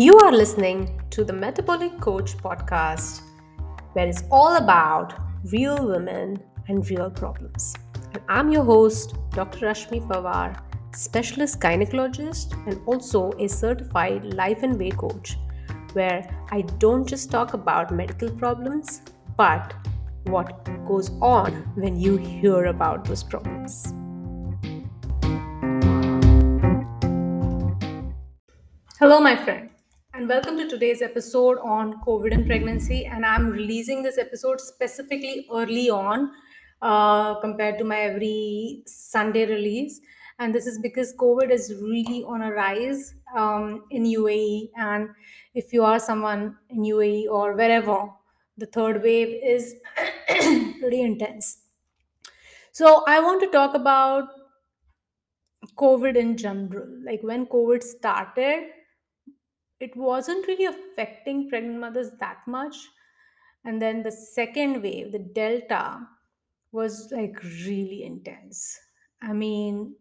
You are listening to the Metabolic Coach podcast, where it's all about real women and real problems. And I'm your host, Dr. Rashmi Pawar, specialist gynecologist and also a certified life and way coach, where I don't just talk about medical problems, but what goes on when you hear about those problems. Hello, my friend, and welcome to today's episode on COVID and pregnancy. And I'm releasing this episode specifically early on uh, compared to my every Sunday release. And this is because COVID is really on a rise um, in UAE. And if you are someone in UAE or wherever, the third wave is pretty intense. So, I want to talk about COVID in general. Like when COVID started, it wasn't really affecting pregnant mothers that much. And then the second wave, the Delta, was like really intense. I mean,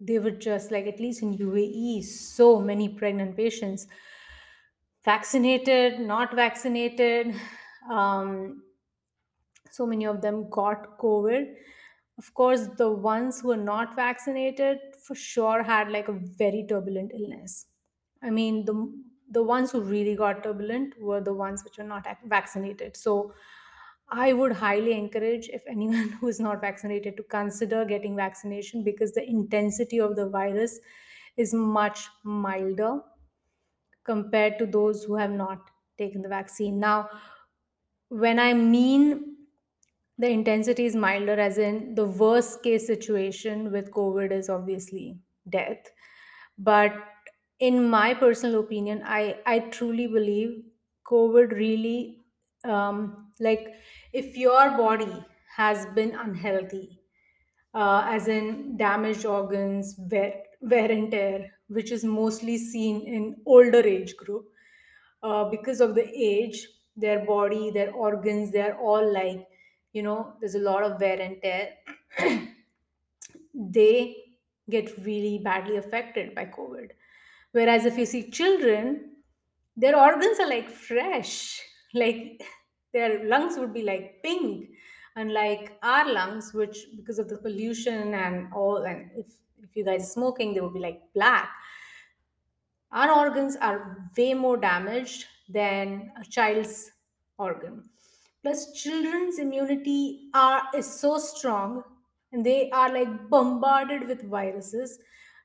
they were just like, at least in UAE, so many pregnant patients, vaccinated, not vaccinated. Um, so many of them got COVID. Of course, the ones who were not vaccinated for sure had like a very turbulent illness. I mean, the the ones who really got turbulent were the ones which were not ac- vaccinated. So I would highly encourage if anyone who is not vaccinated to consider getting vaccination because the intensity of the virus is much milder compared to those who have not taken the vaccine. Now, when I mean the intensity is milder, as in the worst case situation with COVID is obviously death. But in my personal opinion, I, I truly believe COVID really, um, like, if your body has been unhealthy, uh, as in damaged organs, wear, wear and tear, which is mostly seen in older age group, uh, because of the age their body their organs they're all like you know there's a lot of wear and tear. They get really badly affected by covid whereas if you see children their organs are like fresh. Like their lungs would be like pink. Unlike our lungs which because of the pollution and all and if if you guys are smoking they would be like black. Our organs are way more damaged than a child's organ. Plus children's immunity are is so strong and they are like bombarded with viruses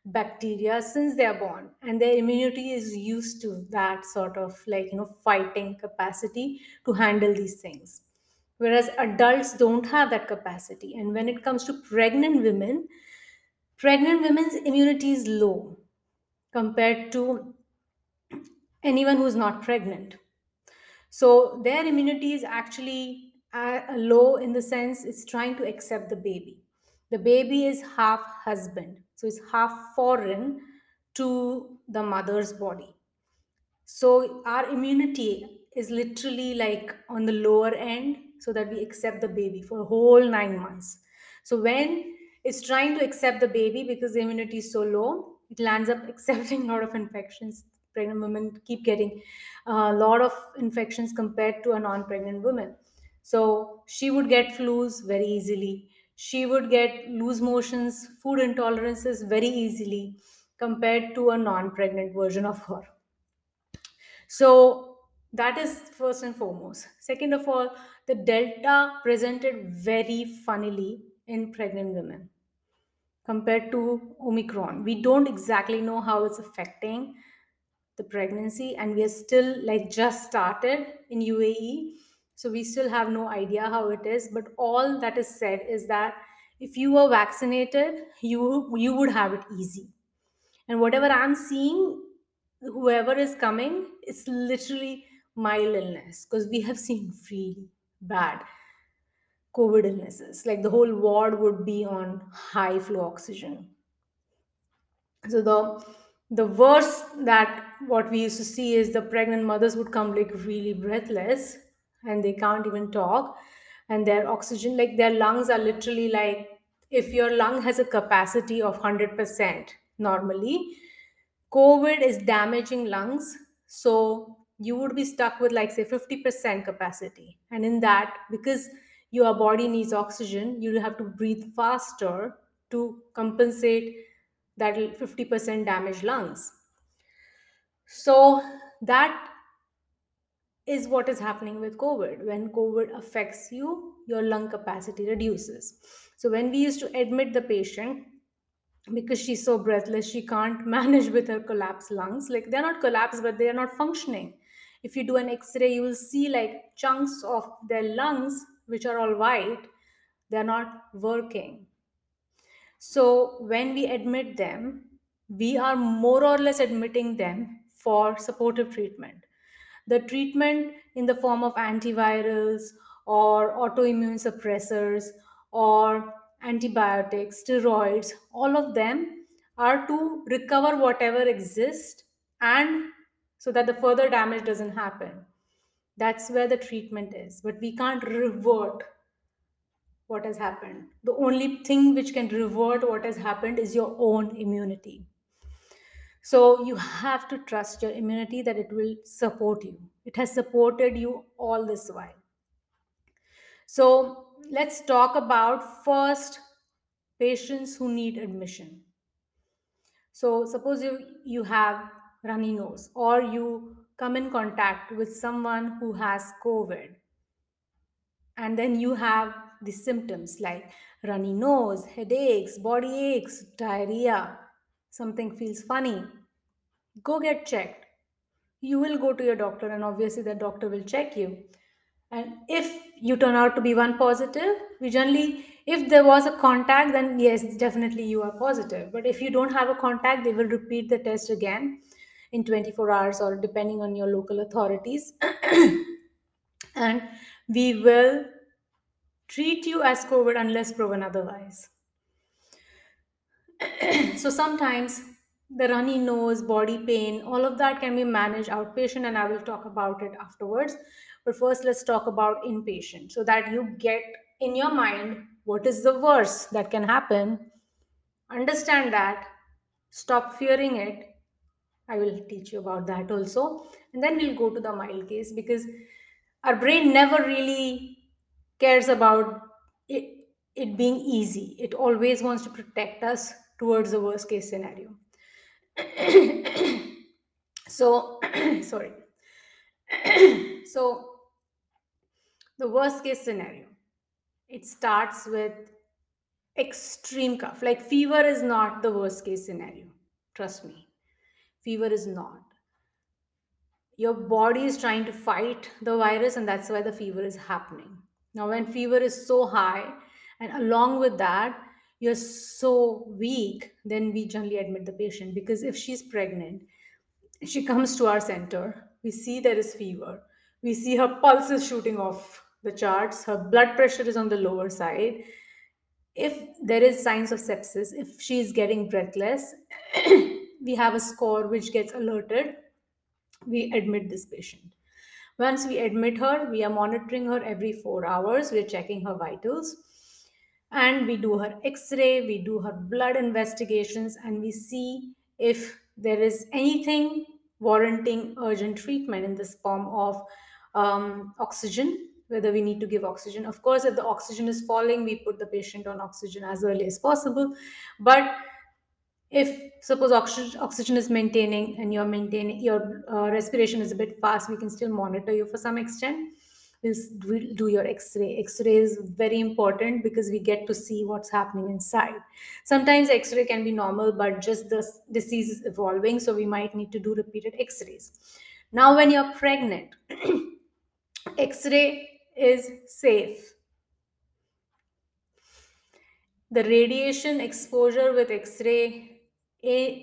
bacteria since they are born and their immunity is used to that sort of like you know fighting capacity to handle these things whereas adults don't have that capacity and when it comes to pregnant women pregnant women's immunity is low compared to anyone who's not pregnant. So their immunity is actually uh, low in the sense it's trying to accept the baby. The baby is half husband, so it's half foreign to the mother's body. So our immunity is literally like on the lower end so that we accept the baby for a whole nine months. So when it's trying to accept the baby because the immunity is so low, it lands up accepting a lot of infections. Pregnant women keep getting a lot of infections compared to a non-pregnant woman. So she would get flus very easily. She would get loose motions, food intolerances very easily compared to a non-pregnant version of her. So that is first and foremost. Second of all, the delta presented very funnily in pregnant women compared to Omicron. We don't exactly know how it's affecting the pregnancy, and we are still like just started in UAE. So we still have no idea how it is. But all that is said is that if you were vaccinated, you you would have it easy. And whatever I'm seeing, whoever is coming, it's literally mild illness because we have seen really bad COVID illnesses. Like the whole ward would be on high flow oxygen. So the the worst that what we used to see is the pregnant mothers would come like really breathless and they can't even talk and their oxygen like their lungs are literally like if your lung has a capacity of 100% normally covid is damaging lungs So you would be stuck with, like, say, 50% capacity. And in that, because your body needs oxygen, you have to breathe faster to compensate that 50% damaged lungs. So that is what is happening with COVID. When COVID affects you, your lung capacity reduces. So when we used to admit the patient, because she's so breathless, she can't manage with her collapsed lungs. Like they're not collapsed, but they are not functioning. If you do an X ray, you will see like chunks of their lungs, which are all white, they're not working. So when we admit them, we are more or less admitting them for supportive treatment. The treatment in the form of antivirals or autoimmune suppressors or antibiotics, steroids, all of them are to recover whatever exists and so that the further damage doesn't happen. That's where the treatment is. But we can't revert what has happened. The only thing which can revert what has happened is your own immunity. So you have to trust your immunity that it will support you. It has supported you all this while. So let's talk about first patients who need admission. So suppose you, you have runny nose or you come in contact with someone who has COVID and then you have the symptoms like runny nose, headaches, body aches, diarrhea, something feels funny, go get checked. You will go to your doctor, and obviously, the doctor will check you. And if you turn out to be one positive, we generally, if there was a contact, then yes, definitely you are positive. But if you don't have a contact, they will repeat the test again in 24 hours or depending on your local authorities. and we will treat you as COVID unless proven otherwise. so sometimes the runny nose, body pain, all of that can be managed outpatient, and I will talk about it afterwards. But first, let's talk about inpatient so that you get in your mind what is the worst that can happen. Understand that, stop fearing it. I will teach you about that also. And then we'll go to the mild case because our brain never really cares about it, it being easy. It always wants to protect us towards the worst case scenario. so, sorry. so, the worst case scenario it starts with extreme cough. Like, fever is not the worst case scenario. Trust me, fever is not. Your body is trying to fight the virus, and that's why the fever is happening. Now, when fever is so high, and along with that, you're so weak, then we generally admit the patient because if she's pregnant, she comes to our center, we see there is fever, we see her pulse is shooting off the charts, her blood pressure is on the lower side. If there is signs of sepsis, if she is getting breathless, we have a score which gets alerted. We admit this patient. Once we admit her, we are monitoring her every four hours. We're checking her vitals and we do her x-ray we do her blood investigations and we see if there is anything warranting urgent treatment in this form of um, oxygen whether we need to give oxygen. Of course if the oxygen is falling we put the patient on oxygen as early as possible. But if suppose oxygen, oxygen is maintaining and you're maintaining your uh, respiration is a bit fast we can still monitor you for some extent we'll do your x-ray. X-ray is very important because we get to see what's happening inside. Sometimes x-ray can be normal but just the disease is evolving so we might need to do repeated x-rays. Now when you're pregnant x-ray is safe. The radiation exposure with x-ray eh,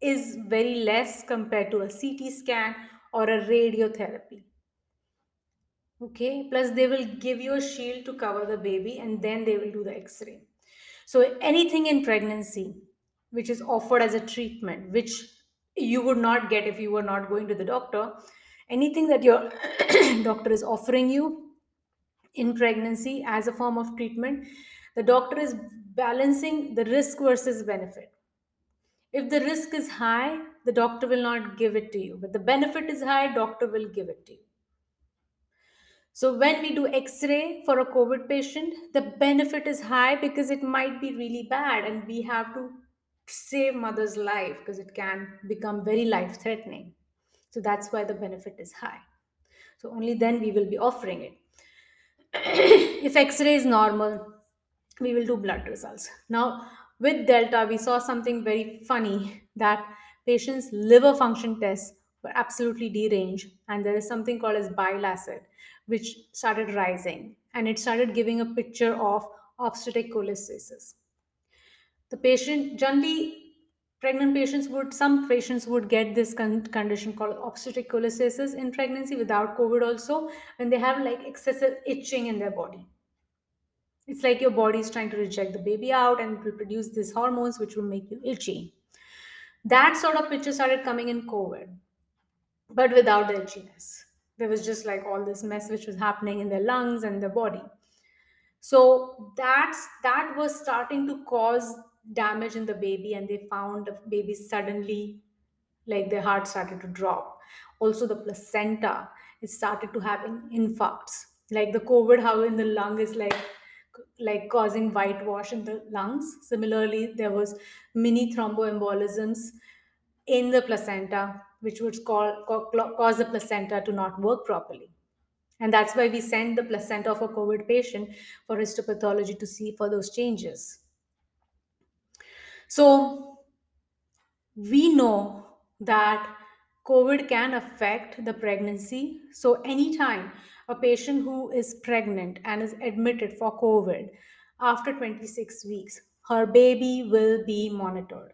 is very less compared to a ct scan or a radiotherapy okay plus they will give you a shield to cover the baby and then they will do the x-ray so anything in pregnancy which is offered as a treatment which you would not get if you were not going to the doctor anything that your doctor is offering you in pregnancy as a form of treatment the doctor is balancing the risk versus benefit if the risk is high the doctor will not give it to you. But the benefit is high, doctor will give it to you. So when we do X-ray for a COVID patient, the benefit is high because it might be really bad, and we have to save mother's life because it can become very life-threatening. So that's why the benefit is high. So only then we will be offering it. if X-ray is normal, we will do blood results. Now, with Delta, we saw something very funny that patients' liver function tests were absolutely deranged, and there is something called as bile acid, which started rising, and it started giving a picture of obstetric cholestasis. The patient generally pregnant patients would some patients would get this con- condition called obstetric cholestasis in pregnancy without covid also and they have like excessive itching in their body it's like your body is trying to reject the baby out and it will produce these hormones which will make you itchy. That sort of picture started coming in COVID, but without the itchiness. There was just like all this mess which was happening in their lungs and their body. So that's that was starting to cause damage in the baby, and they found the baby suddenly like their heart started to drop. Also, the placenta it started to having infarcts. Like the COVID, how in the lung is like like causing whitewash in the lungs. Similarly, there was mini thromboembolisms in the placenta, which would call, cause the placenta to not work properly. And that's why we send the placenta of a COVID patient for histopathology to see for those changes. So we know that COVID can affect the pregnancy. So, anytime a patient who is pregnant and is admitted for COVID after 26 weeks, her baby will be monitored.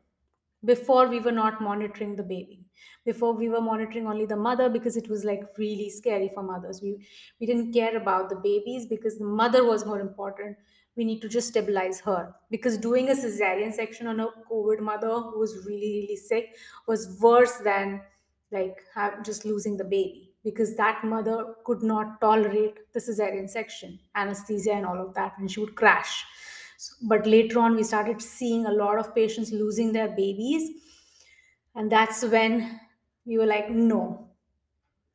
Before, we were not monitoring the baby. Before, we were monitoring only the mother because it was like really scary for mothers. We, we didn't care about the babies because the mother was more important we need to just stabilize her because doing a cesarean section on a covid mother who was really really sick was worse than like have, just losing the baby because that mother could not tolerate the cesarean section anesthesia and all of that and she would crash but later on we started seeing a lot of patients losing their babies. And that's when we were like no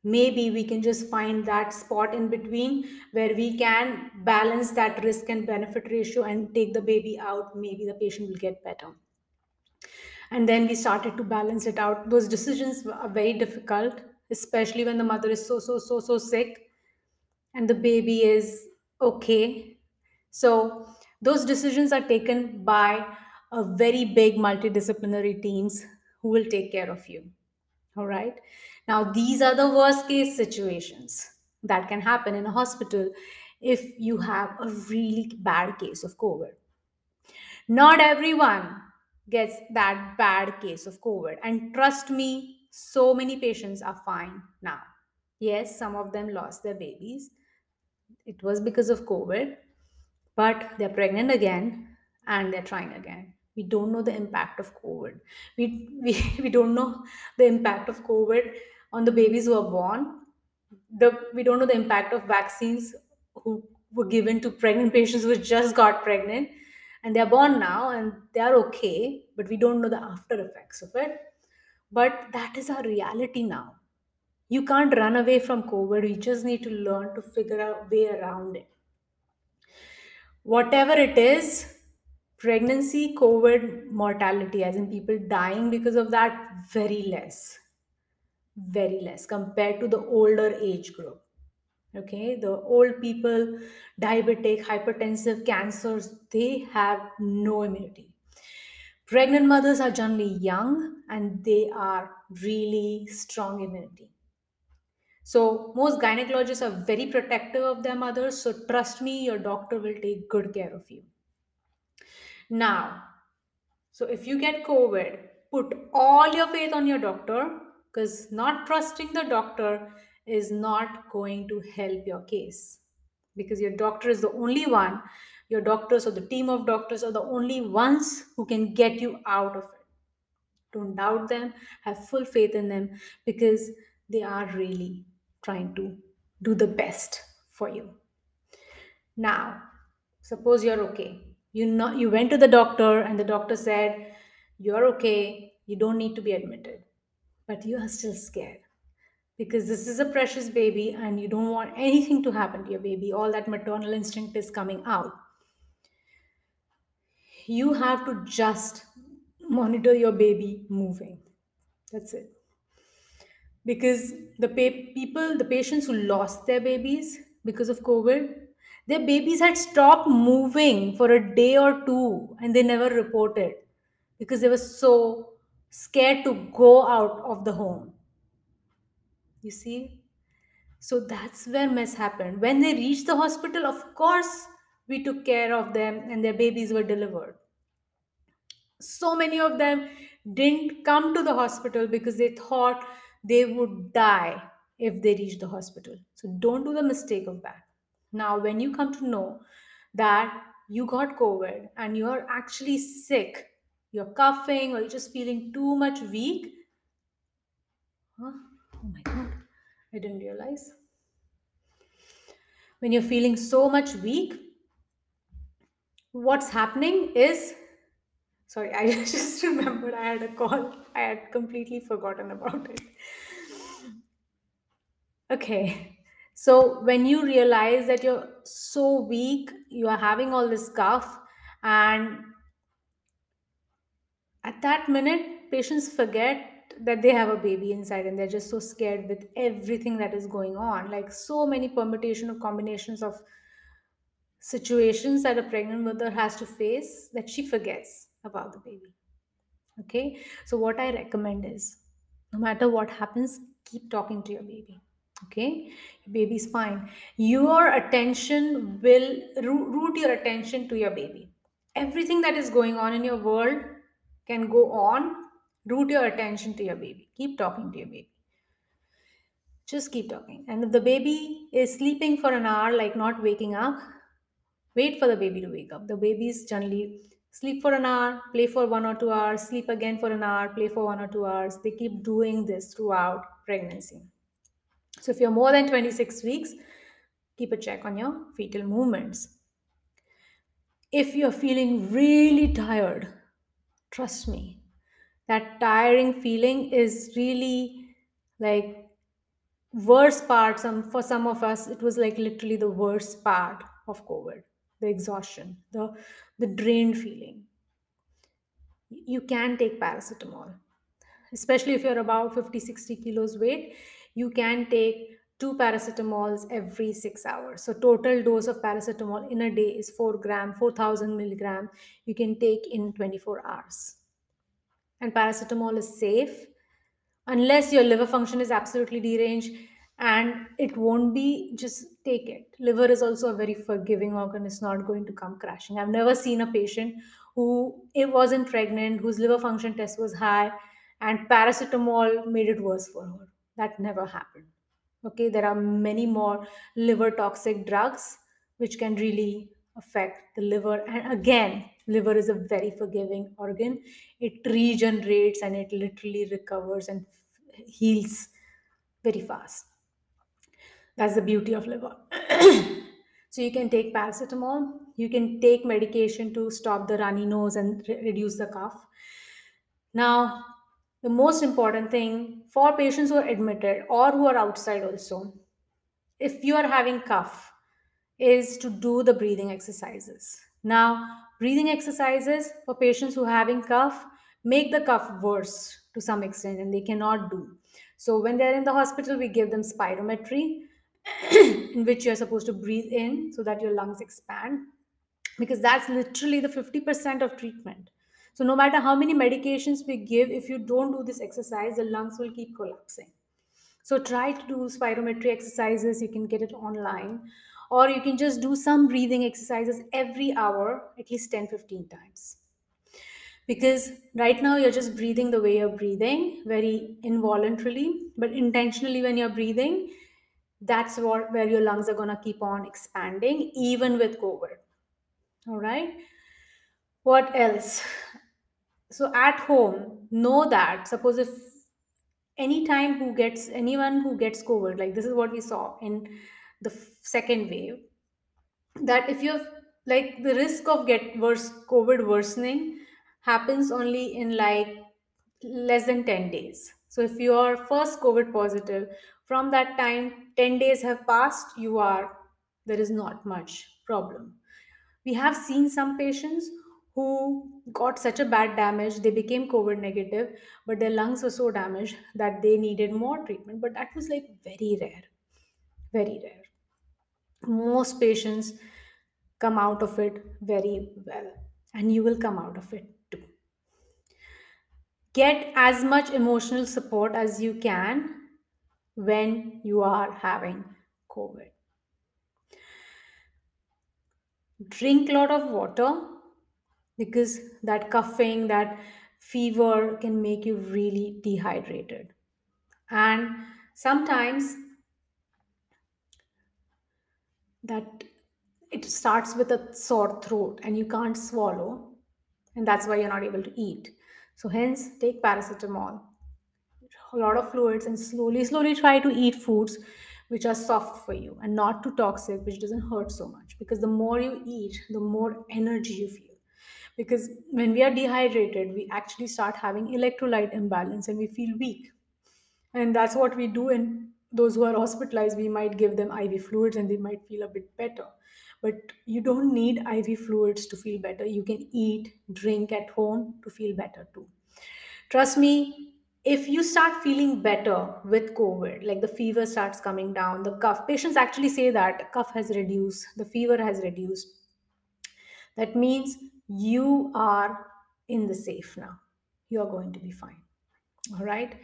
maybe we can just find that spot in between where we can balance that risk and benefit ratio and take the baby out. Maybe the patient will get better. And then we started to balance it out. Those decisions are very difficult especially when the mother is so so so so sick and the baby is okay. So those decisions are taken by a very big multidisciplinary teams who will take care of you all right. Now, these are the worst case situations that can happen in a hospital if you have a really bad case of COVID. Not everyone gets that bad case of COVID. And trust me, so many patients are fine now. Yes, some of them lost their babies. It was because of COVID, but they're pregnant again and they're trying again. We don't know the impact of COVID. We, we, we don't know the impact of COVID on the babies who are born. The, we don't know the impact of vaccines who were given to pregnant patients who just got pregnant and they're born now and they're okay, but we don't know the after effects of it. But that is our reality now. You can't run away from COVID. We just need to learn to figure out way around it whatever it is pregnancy covid mortality as in people dying because of that very less. Very less compared to the older age group. Okay the old people diabetic hypertensive cancers they have no immunity. Pregnant mothers are generally young and they are really strong immunity so most gynecologists are very protective of their mothers. So trust me, your doctor will take good care of you. Now, so if you get COVID, put all your faith on your doctor because not trusting the doctor is not going to help your case because your doctor is the only one, your doctors or the team of doctors are the only ones who can get you out of it. Don't doubt them, have full faith in them because they are really trying to do the best for you. Now, suppose you're okay. You know you went to the doctor and the doctor said you're okay, you don't need to be admitted. but you are still scared because this is a precious baby and you don't want anything to happen to your baby. All that maternal instinct is coming out. You have to just monitor your baby moving. That's it. Because the pa- people, the patients who lost their babies because of COVID, their babies had stopped moving for a day or two and they never reported because they were so scared to go out of the home. You see? So that's where mess happened. When they reached the hospital, of course, we took care of them and their babies were delivered. So many of them didn't come to the hospital because they thought they would die if they reached the hospital. So don't do the mistake of that. Now, when you come to know that you got COVID and you're actually sick, you're coughing or you're just feeling too much weak, huh? Oh my God, I didn't realize when you're feeling so much weak, what's happening is sorry, I just remembered I had a call. I had completely forgotten about it. Okay. So when you realize that you're so weak, you are having all this cough, and at that minute, patients forget that they have a baby inside and they're just so scared with everything that is going on. Like so many permutation of combinations of situations that a pregnant mother has to face that she forgets about the baby. Okay. So, what I recommend is no matter what happens, keep talking to your baby. Okay. Baby's fine. Your attention will roo- root your attention to your baby. Everything that is going on in your world can go on. Root your attention to your baby. Keep talking to your baby. Just keep talking. And if the baby is sleeping for an hour, like not waking up, wait for the baby to wake up. The babies generally sleep for an hour, play for one or two hours, sleep again for an hour, play for one or two hours. They keep doing this throughout pregnancy. So if you're more than 26 weeks, keep a check on your fetal movements. If you're feeling really tired, trust me, that tiring feeling is really like worst part. Some for some of us it was like literally the worst part of covid the exhaustion the the drained feeling. You can take paracetamol especially if you're about 50 60 kilos weight you can take two paracetamols every six hours. So total dose of paracetamol in a day is 4 gram 4000 milligram you can take in 24 hours. And paracetamol is safe unless your liver function is absolutely deranged and it won't be just take it. Liver is also a very forgiving organ it's not going to come crashing. I've never seen a patient who it wasn't pregnant whose liver function test was high and paracetamol made it worse for her that never happened. Okay there are many more liver toxic drugs which can really affect the liver. And again liver is a very forgiving organ. It regenerates and it literally recovers and heals very fast. That's the beauty of liver. So you can take paracetamol. You can take medication to stop the runny nose and re- reduce the cough. Now the most important thing for patients who are admitted or who are outside also if you are having cough is to do the breathing exercises. Now breathing exercises for patients who are having cough make the cough worse to some extent and they cannot do. So when they're in the hospital we give them spirometry in which you're supposed to breathe in so that your lungs expand because that's literally the 50% of treatment so no matter how many medications we give if you don't do this exercise the lungs will keep collapsing so try to do spirometry exercises. You can get it online, or you can just do some breathing exercises every hour, at least 10 15 times. Because right now you're just breathing the way you're breathing, very involuntarily, but intentionally when you're breathing, that's what where your lungs are gonna keep on expanding, even with COVID. All right. What else? So at home, know that suppose if anytime who gets anyone who gets covid like this is what we saw in the second wave that if you have like the risk of get worse covid worsening happens only in like less than 10 days So if you are first COVID positive, from that time, 10 days have passed, you are, there is not much problem. We have seen some patients who got such a bad damage, they became COVID negative, but their lungs were so damaged that they needed more treatment. But that was like very rare, very rare. Most patients come out of it very well, and you will come out of it too. Get as much emotional support as you can when you are having COVID. Drink a lot of water because that coughing, that fever can make you really dehydrated. And sometimes that it starts with a sore throat and you can't swallow, and that's why you're not able to eat. So, hence, take paracetamol, a lot of fluids, and slowly, slowly try to eat foods which are soft for you and not too toxic, which doesn't hurt so much. Because the more you eat, the more energy you feel. Because when we are dehydrated, we actually start having electrolyte imbalance and we feel weak. And that's what we do in those who are hospitalized. We might give them iv fluids and they might feel a bit better. But you don't need iv fluids to feel better. You can eat drink at home to feel better too. Trust me if you start feeling better with covid like the fever starts coming down the cough patients actually say that cough has reduced the fever has reduced. That means you are in the safe now you are going to be fine all right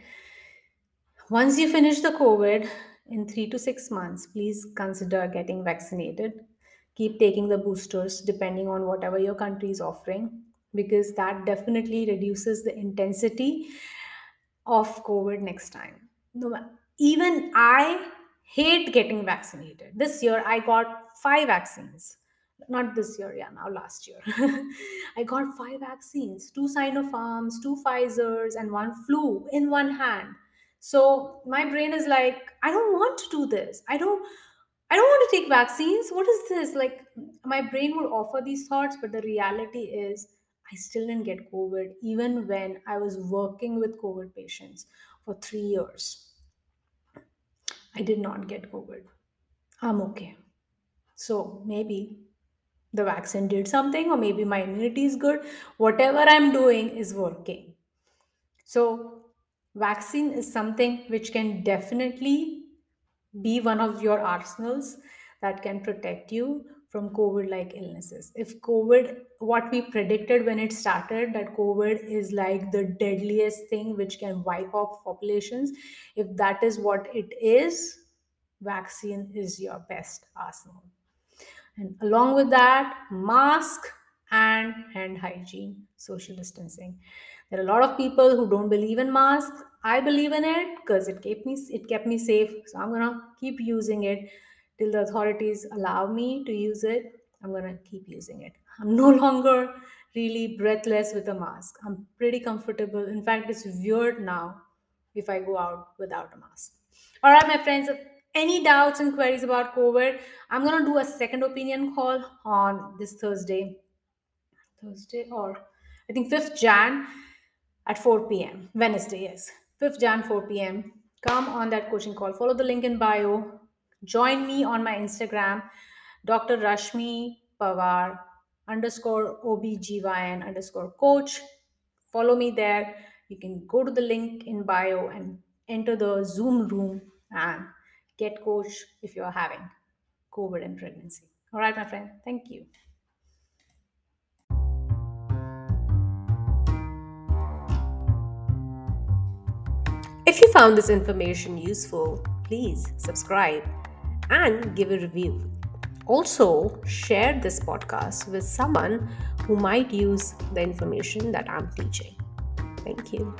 once you finish the COVID in three to six months, please consider getting vaccinated. Keep taking the boosters depending on whatever your country is offering, because that definitely reduces the intensity of COVID next time. Even I hate getting vaccinated. This year I got five vaccines. Not this year, yeah, now last year. I got five vaccines, two Sinopharms, two Pfizer's, and one flu in one hand. So my brain is like, I don't want to do this. I don't I don't want to take vaccines. What is this? Like my brain would offer these thoughts, but the reality is I still didn't get COVID even when I was working with COVID patients for three years. I did not get COVID. I'm okay. So maybe the vaccine did something, or maybe my immunity is good. Whatever I'm doing is working. So, vaccine is something which can definitely be one of your arsenals that can protect you from COVID like illnesses. If COVID, what we predicted when it started, that COVID is like the deadliest thing which can wipe off populations, if that is what it is, vaccine is your best arsenal. And along with that, mask and hand hygiene, social distancing. There are a lot of people who don't believe in masks. I believe in it because it kept me it kept me safe. So I'm gonna keep using it till the authorities allow me to use it. I'm gonna keep using it. I'm no longer really breathless with a mask. I'm pretty comfortable. In fact, it's weird now if I go out without a mask. All right, my friends, any doubts and queries about COVID, I'm going to do a second opinion call on this Thursday. Thursday or I think 5th Jan at 4 p.m. Wednesday, yes. 5th Jan, 4 p.m. Come on that coaching call. Follow the link in bio. Join me on my Instagram, Dr. Rashmi Pawar underscore OBGYN underscore coach. Follow me there. You can go to the link in bio and enter the Zoom room and get coach if you're having COVID and pregnancy. All right, my friend. Thank you. If you found this information useful, please subscribe and give a review. Also, share this podcast with someone who might use the information that I'm teaching. Thank you.